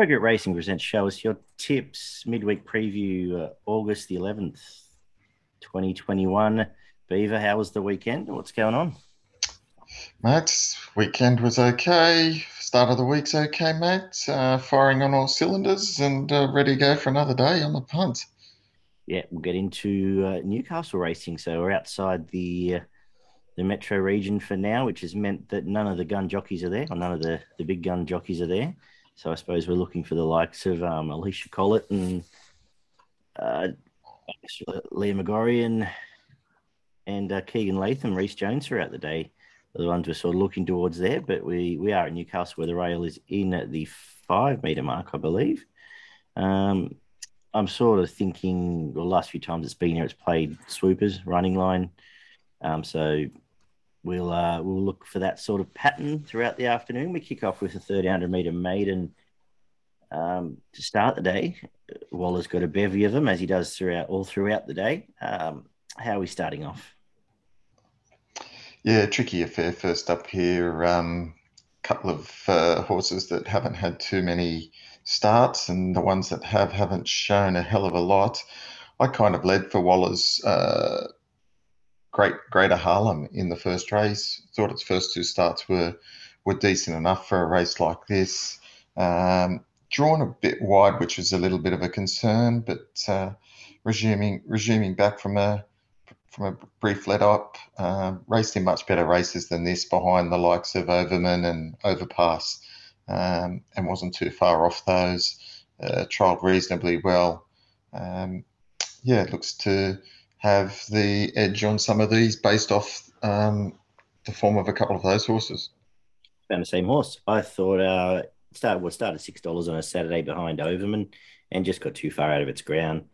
Progress Racing presents show us your tips midweek preview uh, August the 11th, 2021. Beaver, how was the weekend? What's going on? Mate, weekend was okay. Start of the week's okay, mate. Uh, firing on all cylinders and uh, ready to go for another day on the punt. Yeah, we'll get into uh, Newcastle racing. So we're outside the uh, the metro region for now, which has meant that none of the gun jockeys are there, or none of the, the big gun jockeys are there. So I suppose we're looking for the likes of um, Alysha Collett and uh, Liam McGorry and, and uh, Keegan Latham, Reece Jones throughout the day. The ones we're sort of looking towards there, but we, we are at Newcastle where the rail is in at the five metre mark, I believe. Um, I'm sort of thinking the last few times it's been here, it's played swoopers, running line. Um, so we'll uh, we'll look for that sort of pattern throughout the afternoon. We kick off with a 1300 meter maiden um, to start the day. Waller's got a bevy of them as he does throughout all throughout the day. Um, how are we starting off? Yeah, tricky affair first up here. Um, couple of uh, horses that haven't had too many starts, and the ones that have haven't shown a hell of a lot. I kind of led for Waller's. Uh, great Greater Harlem in the first race. Thought its first two starts were were decent enough for a race like this. Um, drawn a bit wide, which was a little bit of a concern, but uh, resuming resuming back from a from a brief let up, uh, raced in much better races than this behind the likes of Overman and Overpass, um, and wasn't too far off those. Uh, trialled reasonably well. Um, yeah, it looks to have the edge on some of these based off um, the form of a couple of those horses. Found the same horse. I thought uh, started well started six dollars on a Saturday behind Overman and just got too far out of its ground.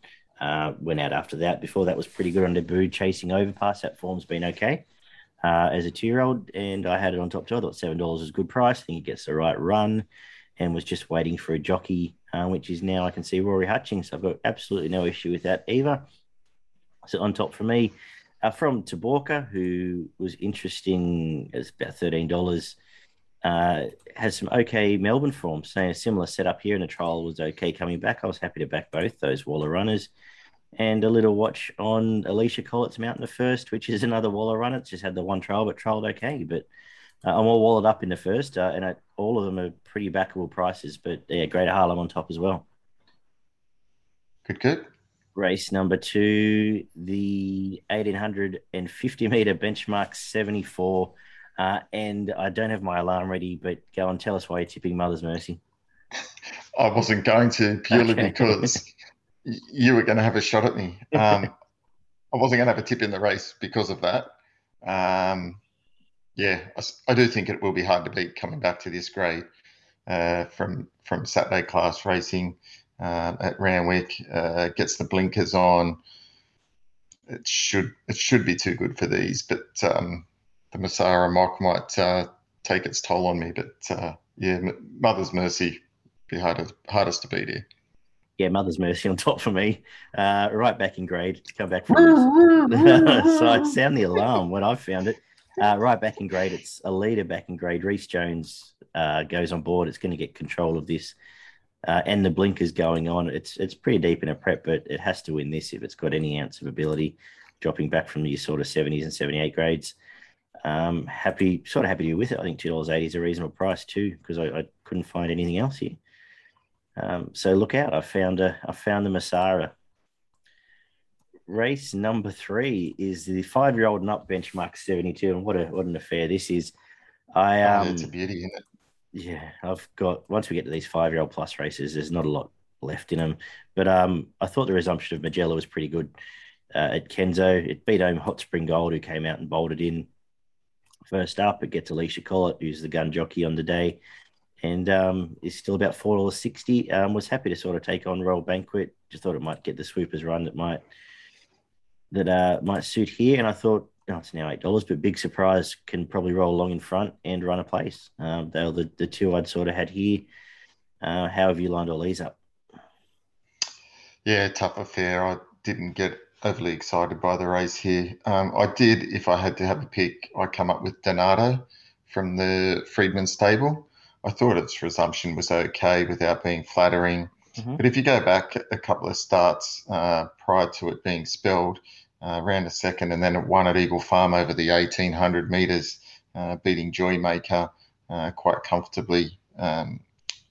Uh, went out after that. Before that was pretty good on debut, chasing overpass. That form's been okay uh, as a two year old, and I had it on top two. I thought seven dollars was a good price. I think it gets the right run, and was just waiting for a jockey, uh, which is now I can see Rory Hutchings. I've got absolutely no issue with that either. So on top for me, uh, from Taborka, who was interesting, it's about thirteen dollars. Uh, has some okay Melbourne form, saying a similar setup here, and the trial was okay coming back. I was happy to back both those Waller runners, and a little watch on Alysha Collett's Mountain of First, which is another Waller runner. It's just had the one trial, but trialed okay. But uh, I'm all walled up in the first, uh, and I, all of them are pretty backable prices. But yeah, Greater Harlem on top as well. Good, good race number two, the 1850 meter benchmark 74. Uh, and I don't have my alarm ready, but go and tell us why you're tipping Mother's Mercy. I wasn't going to purely okay. because you were going to have a shot at me. Um, I wasn't going to have a tip in the race because of that. Um, yeah, I, I, do think it will be hard to beat coming back to this grade uh, from from Saturday class racing uh, at Randwick, uh, gets the blinkers on. It should it should be too good for these, but um, the Masara mock might uh, take its toll on me. But uh, yeah, Mother's Mercy be hardest hardest to beat here. Yeah, Mother's Mercy on top for me. Uh, right back in grade to come back from. so I sound the alarm when I found it. Uh, right back in grade, it's a leader back in grade. Reece Jones goes on board. It's going to get control of this uh, and the blinkers going on. It's it's pretty deep in a prep, but it has to win this if it's got any ounce of ability. Dropping back from the sort of 70s and 78 grades. Um, happy, sort of happy to be with it. I think two dollars eighty is a reasonable price too, because I, I, couldn't find anything else here. Um, so look out! I found a, I found the Masara. Race number three is the five-year-old and up benchmark seventy-two, and what a what an affair this is. I um, oh, it's a beauty, isn't it? Yeah, I've got once we get to these five year old plus races, there's not a lot left in them. But um, I thought the resumption of Magella was pretty good uh, at Kenzo. It beat home Hot Spring Gold, who came out and bolted in first up. It gets Alysha Collett, who's the gun jockey on the day, and um, is still about four dollars sixty. Um, was happy to sort of take on Royal Banquet. Just thought it might get the swoopers run that might that uh, might suit here, and I thought no, it's now eight dollars, but big surprise can probably roll along in front and run a place. Um, they were the, the two I'd sort of had here. Uh, how have you lined all these up? Yeah, tough affair. I didn't get overly excited by the race here. Um, I did, if I had to have a pick, I come up with Donato from the Freedman stable. I thought its resumption was okay without being flattering. Mm-hmm. But if you go back a couple of starts uh, prior to it being spelled, uh, a second and then it won at Eagle Farm over the 1800 metres, uh, beating Joymaker uh, quite comfortably um,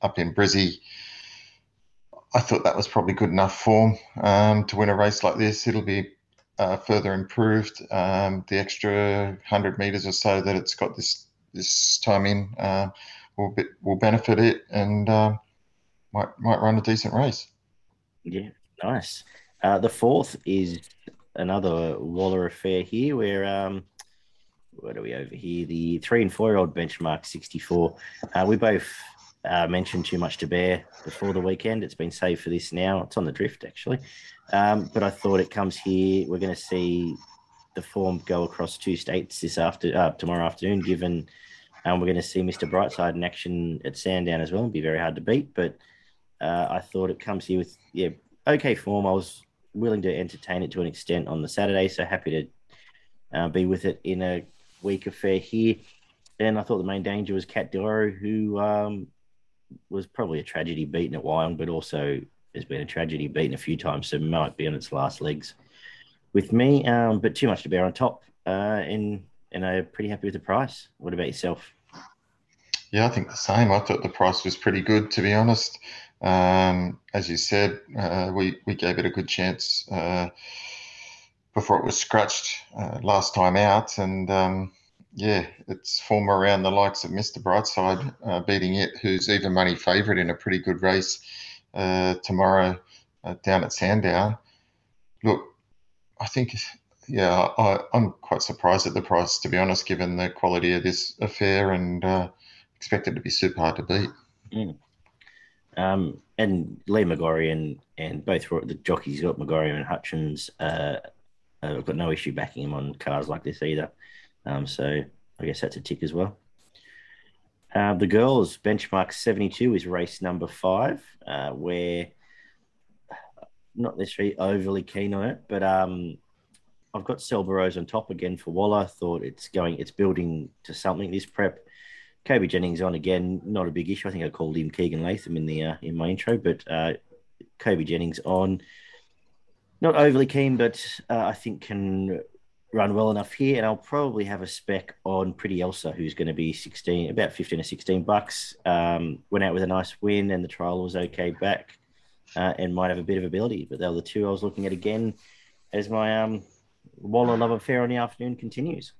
up in Brizzy. I thought that was probably good enough form um, to win a race like this. It'll be uh, further improved. Um, the extra hundred meters or so that it's got this this time in uh, will be, will benefit it and uh, might might run a decent race. Yeah, nice. Uh, the fourth is another Waller affair here, where um, what are we over here? The three and four year old benchmark sixty four. Uh, we both uh, mentioned too much to bear before the weekend. It's been saved for this now. It's on the drift actually, um, but I thought it comes here. We're going to see the form go across two states this after uh, tomorrow afternoon. Given um, we're going to see Mr. Brightside in action at Sandown as well. It'll be very hard to beat, but uh, I thought it comes here with yeah okay form. I was willing to entertain it to an extent on the Saturday, so happy to uh, be with it in a week affair here. And I thought the main danger was Cat Doro, who um, was probably a tragedy beaten at Wyong, but also has been a tragedy beaten a few times, so might be on its last legs with me. Um, but too much to bear on top, uh, and and I'm pretty happy with the price. What about yourself? Yeah, I think the same. I thought the price was pretty good, to be honest. Um, as you said, uh, we we gave it a good chance uh, before it was scratched uh, last time out, and um, yeah, it's form around the likes of Mr. Brightside uh, beating it, who's even money favourite in a pretty good race uh, tomorrow uh, down at Sandown. Look, I think, yeah, I, am quite surprised at the price, to be honest, given the quality of this affair and uh, expect it to be super hard to beat. Mm. Um, and Lee McGorry and, and both the jockeys got McGorry and Hutchins. Uh, I've got no issue backing him on cars like this either. Um, so I guess that's a tick as well. Uh, the girls benchmark 72 is race number five, uh, where not necessarily overly keen on it, but um, I've got Selberose on top again for Waller. Thought it's going, it's building to something this prep. Koby Jennings on again, not a big issue. I think I called him Keegan Latham in the uh, in my intro, but uh, Koby Jennings on, not overly keen, but uh, I think can run well enough here, and I'll probably have a spec on Pretty Elsa, who's going to be 16, about 15 or 16 bucks. Um, went out with a nice win, and the trial was okay back, uh, and might have a bit of ability. But they were the two I was looking at again as my um, Waller love affair on the afternoon continues.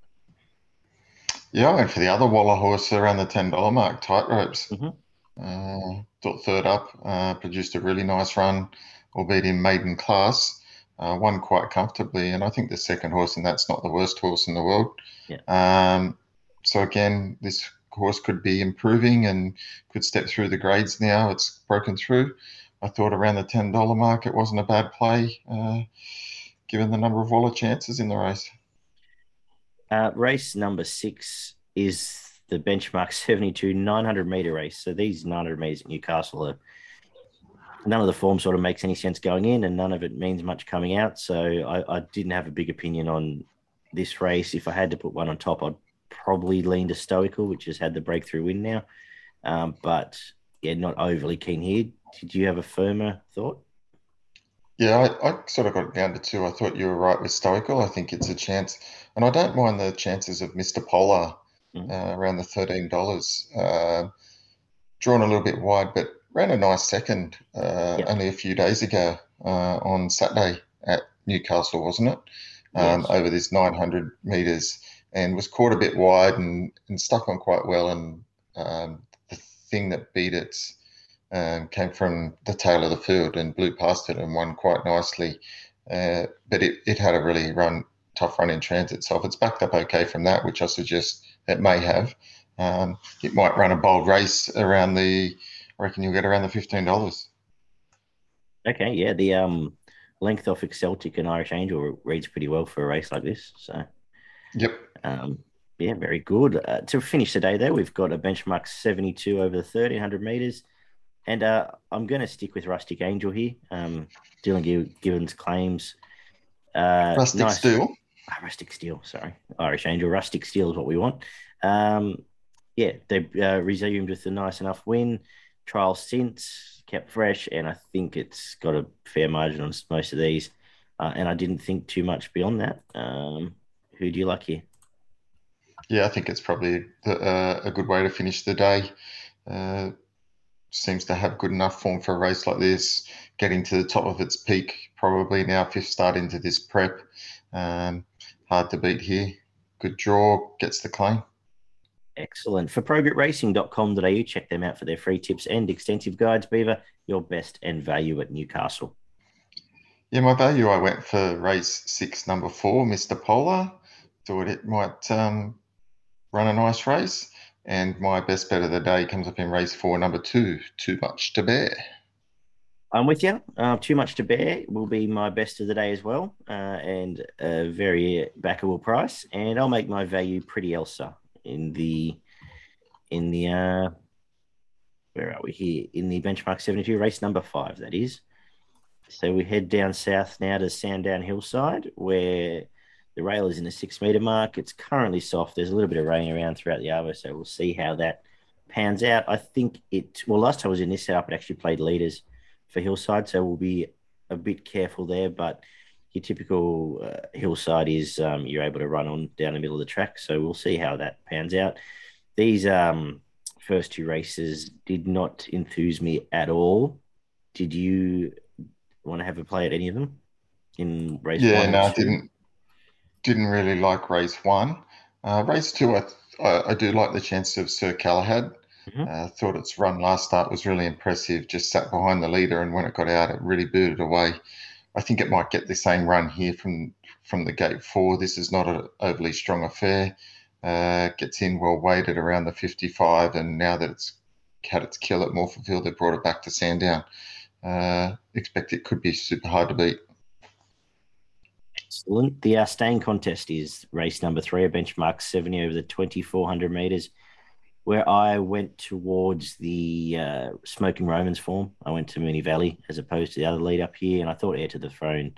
Yeah, I went for the other Waller horse around the ten dollar mark, tight ropes. Mm-hmm. Uh, thought third up, uh, produced a really nice run, albeit in maiden class uh, won quite comfortably. And I think the second horse, and that's not the worst horse in the world. Yeah. Um, so again, this horse could be improving and could step through the grades now. It's broken through. I thought around the ten dollar mark, it wasn't a bad play, uh, given the number of Waller chances in the race. Uh, race number six is the benchmark 72 900 meter race. So these 900 meters at Newcastle are none of the form sort of makes any sense going in, and none of it means much coming out. So I, I, didn't have a big opinion on this race. If I had to put one on top, I'd probably lean to Stoical, which has had the breakthrough win now. Um, but yeah, not overly keen here. Did you have a firmer thought? Yeah, I, I, sort of got it down to two. I thought you were right with Stoical. I think it's a chance, and I don't mind the chances of Mr. Polar mm-hmm. uh, around the thirteen dollars. Uh, drawn a little bit wide, but ran a nice second uh, yep. only a few days ago uh, on Saturday at Newcastle, wasn't it? Um, yes. Over this 900 metres and was caught a bit wide and, and stuck on quite well. And um, the thing that beat it um, came from the tail of the field and blew past it and won quite nicely. Uh, but it, it had a really run tough run in transit. So if it's backed up okay from that, which I suggest it may have, um, it might run a bold race around the I reckon you'll get around the fifteen dollars. Okay, yeah, the um length off Exceltic and Irish Angel reads pretty well for a race like this. So, yep. Um, yeah, very good. Uh, to finish the day, there we've got a benchmark seventy-two over the thirteen hundred meters, and uh, I'm going to stick with Rustic Angel here. Um, Dylan Gibbons claims. Uh, Rustic nice, Steel. Ah, rustic Steel, sorry, Irish Angel. Rustic Steel is what we want. Um, yeah, they uh, resumed with a nice enough win. Trial since kept fresh, and I think it's got a fair margin on most of these. Uh, and I didn't think too much beyond that. Um, who do you like here? Yeah, I think it's probably the, uh, a good way to finish the day. Uh, seems to have good enough form for a race like this, getting to the top of its peak, probably now fifth start into this prep. Um, hard to beat here. Good draw, gets the claim. Excellent. For progritracing.com.au, check them out for their free tips and extensive guides. Beaver, your best and value at Newcastle. Yeah, my value, I went for race six, number four, Mr. Polar. Thought it might um, run a nice race. And my best bet of the day comes up in race four, number two, Too Much to Bear. I'm with you. Uh, Too Much to Bear will be my best of the day as well, uh, and a very backable price. And I'll make my value pretty Elsa in the in the uh, where are we here in the benchmark 72 race number five that is so we head down south now to sandown hillside where the rail is in the six meter mark it's currently soft there's a little bit of rain around throughout the hour so we'll see how that pans out i think it well last time i was in this setup it actually played leaders for hillside so we'll be a bit careful there but your typical uh, hillside is um, you're able to run on down the middle of the track. So we'll see how that pans out. These um, first two races did not enthuse me at all. Did you want to have a play at any of them in race? Yeah, no, I didn't. Didn't really like race one. Uh, race two, I, I, I, do like the chance of Sir Galahad. Mm-hmm. Uh, thought its run last start was really impressive. Just sat behind the leader, and when it got out, it really booted away. I think it might get the same run here from from the gate four. This is not an overly strong affair. Uh, gets in well weighted around the 55, and now that it's had its kill at Morphettville, they brought it back to Sandown. Uh, expect it could be super hard to beat. Excellent. The uh, staying contest is race number three, a benchmark 70 over the 2400 meters where I went towards the uh, Smoking Romans form. I went to Moonee Valley as opposed to the other lead up here, and I thought Air to the Throne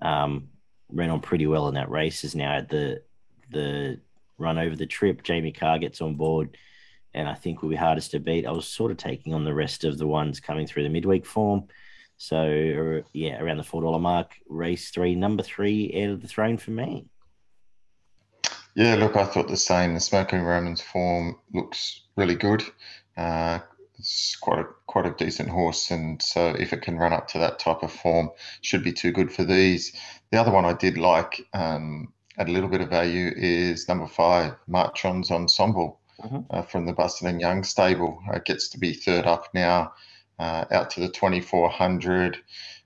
um, ran on pretty well in that race. Is now at the the run over the trip. Jamie Kah gets on board, and I think will be hardest to beat. I was sort of taking on the rest of the ones coming through the midweek form. So yeah, around the four dollar mark, race three, number three, out of the Throne for me. Yeah, look, I thought the same. The Smoking Romans form looks really good. Uh, it's quite a quite a decent horse, and so if it can run up to that type of form, should be too good for these. The other one I did like um, at a little bit of value is number five, Marchion's Ensemble mm-hmm. uh, from the Busuttin and Young stable. It gets to be third up now, uh, out to the 2400.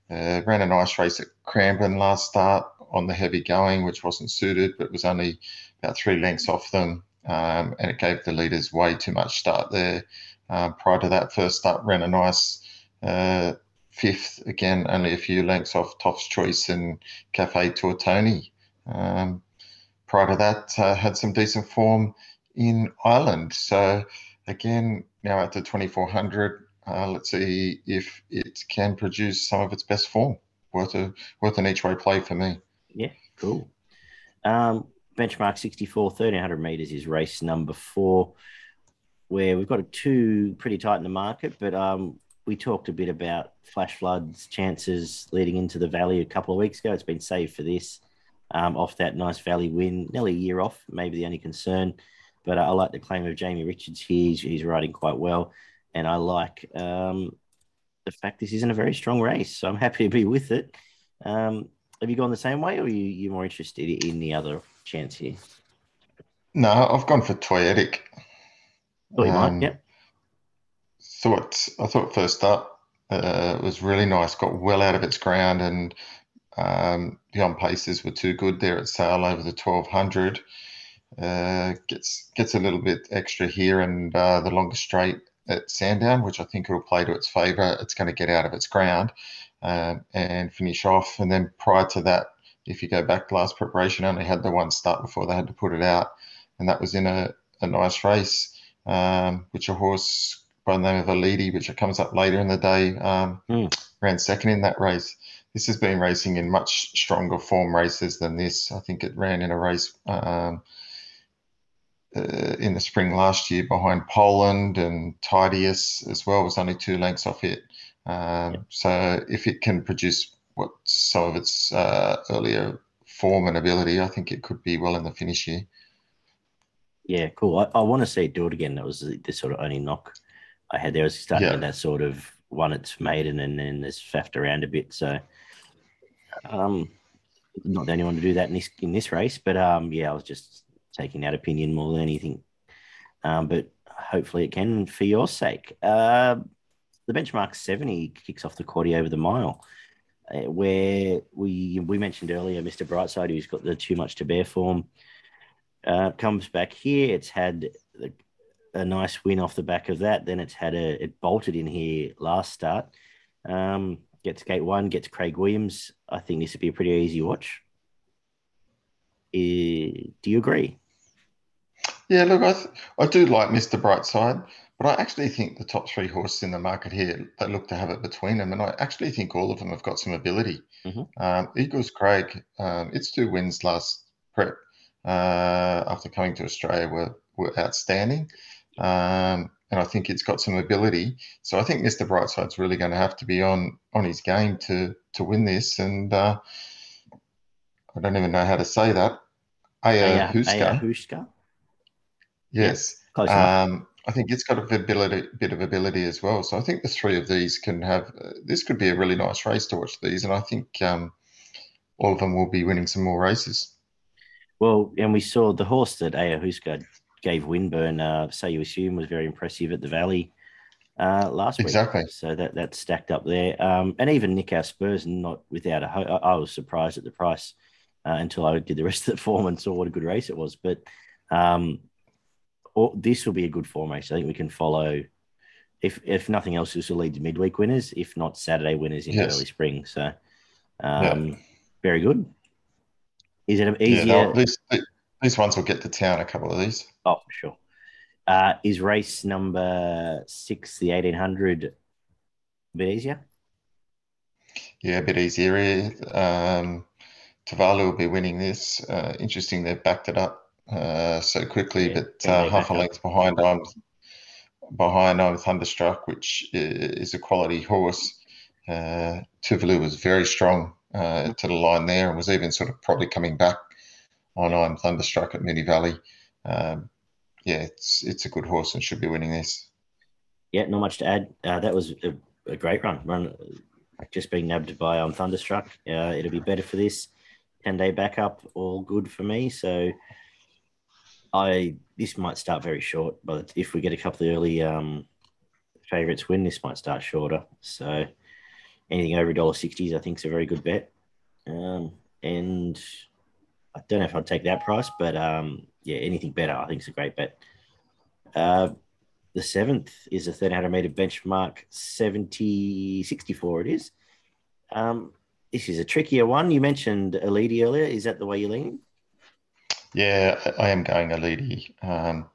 Uh, ran a nice race at Cranbourne last start on the heavy going, which wasn't suited, but was only about three lengths off them, um, and it gave the leaders way too much start there. Um, prior to that first start, ran a nice uh, fifth, again, only a few lengths off Toff's Choice and Cafe Tortoni. Um, prior to that, uh, had some decent form in Ireland. So, again, now at the 2400, uh, let's see if it can produce some of its best form. Worth a worth an each way play for me. Yeah, cool. Um, benchmark 64, 1300 meters is race number four, where we've got a two pretty tight in the market, but um, we talked a bit about flash floods chances leading into the valley a couple of weeks ago. It's been saved for this um, off that nice valley win, nearly a year off, maybe the only concern. But I like the claim of Jamie Richards here. He's, he's riding quite well. And I like um, the fact this isn't a very strong race. So I'm happy to be with it. Um, have you gone the same way, or are you you more interested in the other chance here? No, I've gone for Toyetic. Oh, you um, might, yeah. Thought I thought first up uh, was really nice. Got well out of its ground, and um, the on paces were too good there at sale over the twelve hundred. Uh, gets gets a little bit extra here, and uh, the longer straight at Sandown, which I think it'll play to its favour. It's going to get out of its ground um, and finish off. And then prior to that, if you go back to last preparation, only had the one start before they had to put it out, and that was in a, a nice race, um, which a horse by the name of Alidi, which comes up later in the day, um, mm. ran second in that race. This has been racing in much stronger form races than this. I think it ran in a race um, uh, in the spring last year behind Poland and Tidius as well was only two lengths off it. Um, So if it can produce what some of its uh, earlier form and ability, I think it could be well in the finish here. Yeah, cool. I, I want to see it do it again. That was the, the sort of only knock I had there. was starting Yeah. that sort of one it's maiden and then it's faffed around a bit. So, um, not the only one to do that in this in this race, but um, yeah, I was just taking that opinion more than anything. Um, but hopefully it can for your sake. Uh, the benchmark seventy kicks off the quaddy over the mile, uh, where we we mentioned earlier, Mister Brightside, who's got the too much to bear form, uh, comes back here. It's had the, a nice win off the back of that. Then it's had a it bolted in here last start. Um, gets gate one, gets Craig Williams. I think this would be a pretty easy watch. Do you agree? Yeah, look, I, th- I do like Mr. Brightside, but I actually think the top three horses in the market here, they look to have it between them. And I actually think all of them have got some ability. Mhm. Um, Eagles Craig, um, its two wins last prep uh, after coming to Australia were, were outstanding. Um, and I think it's got some ability. So I think Mr. Brightside's really going to have to be on on his game to to win this. And uh, I don't even know how to say that. Aya Aya- Huska. Huska? Yes. Close enough. Um, I think it's got a ability, bit of ability as well. So I think the three of these can have. Uh, this could be a really nice race to watch these, and I think um, all of them will be winning some more races. Well, and we saw the horse that Ayahuasca gave Winburn, uh, say you assume, was very impressive at the Valley uh, last week. Exactly. So that that's stacked up there. Um, and even Nick Our Spurs, not without a hope. I, I was surprised at the price uh, until I did the rest of the form and saw what a good race it was. But um, or, this will be a good form race. I think we can follow. If if nothing else, this will lead to midweek winners. If not Saturday winners in Yes. early spring. So um, very good. Is it easier? Yeah, these these ones will get to town. A couple of these. Oh, for sure. Uh, is race number six, the 1800, a bit easier? Yeah, a bit easier. Um, Tuvalu will be winning this. Uh, interesting, they've backed it up uh, so quickly, Yeah, but uh, half a length behind. I'm behind. I'm Thunderstruck, which is a quality horse. Uh, Tuvalu was very strong uh, to the line there, and was even sort of probably coming back on I'm Thunderstruck at Moonee Valley. Um, yeah, it's it's a good horse and should be winning this. Yeah, not much to add. Uh, that was a, a great run. Run just being nabbed by um, Thunderstruck. Uh, it'll be better for this. 10 day backup, all good for me. So I this might start very short, but if we get a couple of early um, favourites win, this might start shorter. So anything over dollar $1.60 I think is a very good bet. Um, and I don't know if I'd take that price, but um, yeah, anything better I think is a great bet. Uh, the seventh is a 1300 meter benchmark 70 64 it is. Um, this is a trickier one. You mentioned Elite earlier. Is that the way you're leaning? Yeah, I am going a. Um,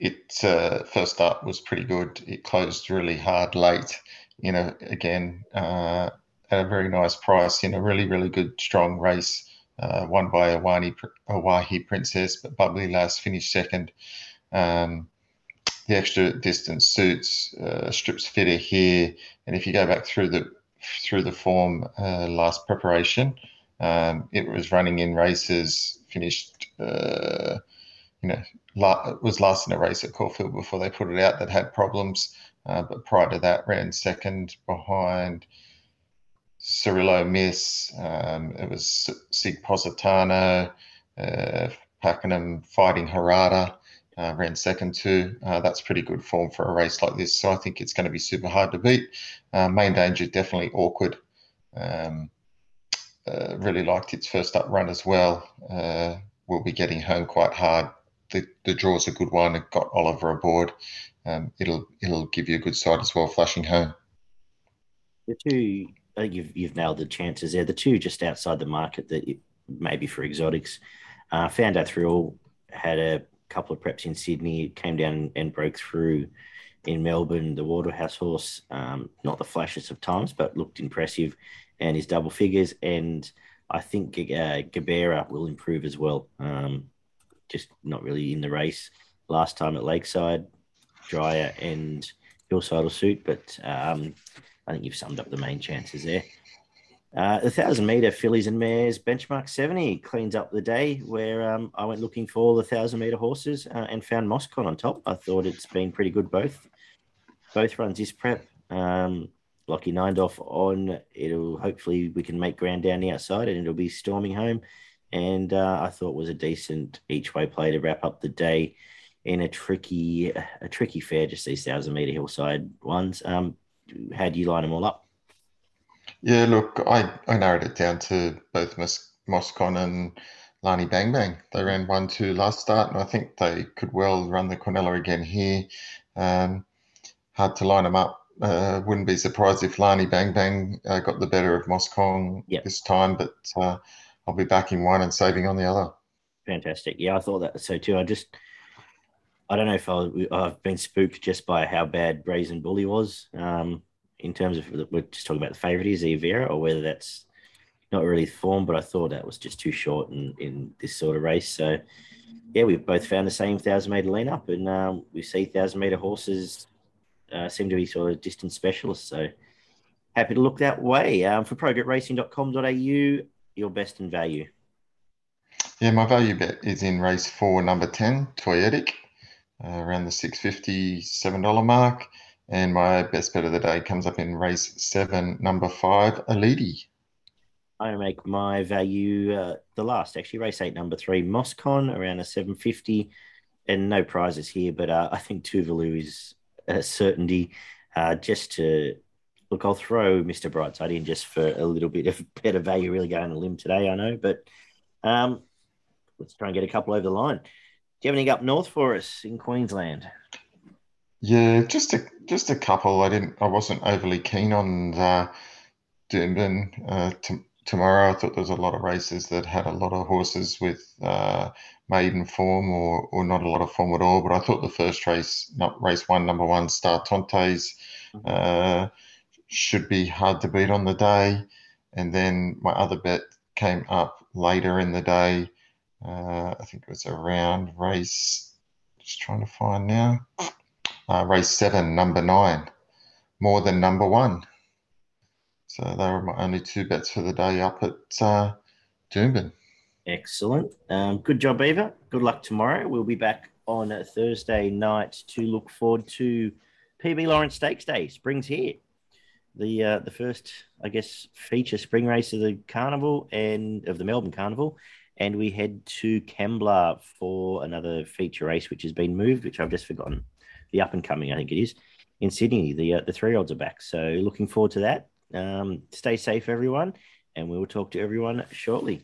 it uh, first start was pretty good. It closed really hard late, you know, again uh, at a very nice price in a really, really good, strong race. Uh, won by Awani, Awahi Princess, but Bubbly last finished second. Um, the extra distance suits uh, strips fitter here, and if you go back through the through the form uh, last preparation, um, it was running in races, finished, uh, you know, la- was last in a race at Caulfield before they put it out that had problems. Uh, but prior to that, ran second behind Cirillo Miss. Um, it was Sig Positano, uh, Pakenham fighting Harada. Uh, ran second too. Uh, that's pretty good form for a race like this. So I think it's going to be super hard to beat. Uh, main danger definitely awkward. Um, uh, really liked its first up run as well. Uh, will be getting home quite hard. The, the draw's a good one. It got Oliver aboard. Um, it'll it'll give you a good side as well, flashing home. The two, I think you've, you've nailed the chances there. The two just outside the market that you, maybe for exotics. Uh, found out through all, had a couple of preps in Sydney, came down and broke through in Melbourne. The Waterhouse horse, um, not the flashes of times, but looked impressive and his double figures. And I think uh, Gabera will improve as well. Um, just not really in the race. last time at Lakeside. Dryer and Hillside will suit, but um, I think you've summed up the main chances there. Uh, the thousand meter fillies and mares benchmark 70 cleans up the day where um, I went looking for the thousand meter horses uh, and found Moscon on top. I thought it's been pretty good both both runs this prep. Um, Lockie Neindorf on. It'll hopefully we can make ground down the outside and it'll be storming home. And uh, I thought was a decent each way play to wrap up the day in a tricky a tricky fair. Just these thousand meter hillside ones. Um, how do you line them all up? Yeah, look, I, I narrowed it down to both Mos- Moscon and Lani Bang Bang. They ran 1 2 last start, and I think they could well run the Quinella again here. Um, hard to line them up. Uh, wouldn't be surprised if Lani Bang Bang uh, got the better of Moscon yep. this time, but uh, I'll be backing one and saving on the other. Fantastic. Yeah, I thought that so too. I just, I don't know if I, have been spooked just by how bad Brazen Bully was. Um, in terms of we're just talking about the favourite is Vera or whether that's not really form, but I thought that was just too short in, in this sort of race. So yeah, we've both found the same thousand meter lean up, and um, we see thousand meter horses uh, seem to be sort of distance specialists. So happy to look that way. Um, for progretracing.com.au, your best in value. Yeah, my value bet is in race four, number 10, Toyetic, uh, around the $650, $7 mark. And my best bet of the day comes up in race seven, number five, Alidi. I make my value uh, the last, actually, race eight, number three, Moscon, around a 750. And no prizes here, but uh, I think Tuvalu is a certainty. Uh, just to look, I'll throw Mr. Brightside in just for a little bit of better value, really going on a limb today, I know. But um, let's try and get a couple over the line. Do you have anything up north for us in Queensland? Yeah, just a just a couple. I didn't. I wasn't overly keen on the Doomben uh, t- tomorrow. I thought there was a lot of races that had a lot of horses with uh, maiden form or or not a lot of form at all. But I thought the first race, not race one, number one, Star Tontes, mm-hmm. uh, should be hard to beat on the day. And then my other bet came up later in the day. Uh, I think it was around race. Just trying to find now uh, race seven, number nine, more than number one. So they were my only two bets for the day up at uh, Doomben. Excellent. Um, good job, Eva. Good luck tomorrow. We'll be back on Thursday night to look forward to PB Lawrence Stakes Day. Spring's here. The uh, the first, I guess, feature spring race of the carnival and of the Melbourne Carnival, and we head to Kembla for another feature race, which has been moved, which I've just forgotten the up and coming, I think it is, in Sydney. The uh, the three year olds are back, so looking forward to that. Um, stay safe, everyone, and we will talk to everyone shortly.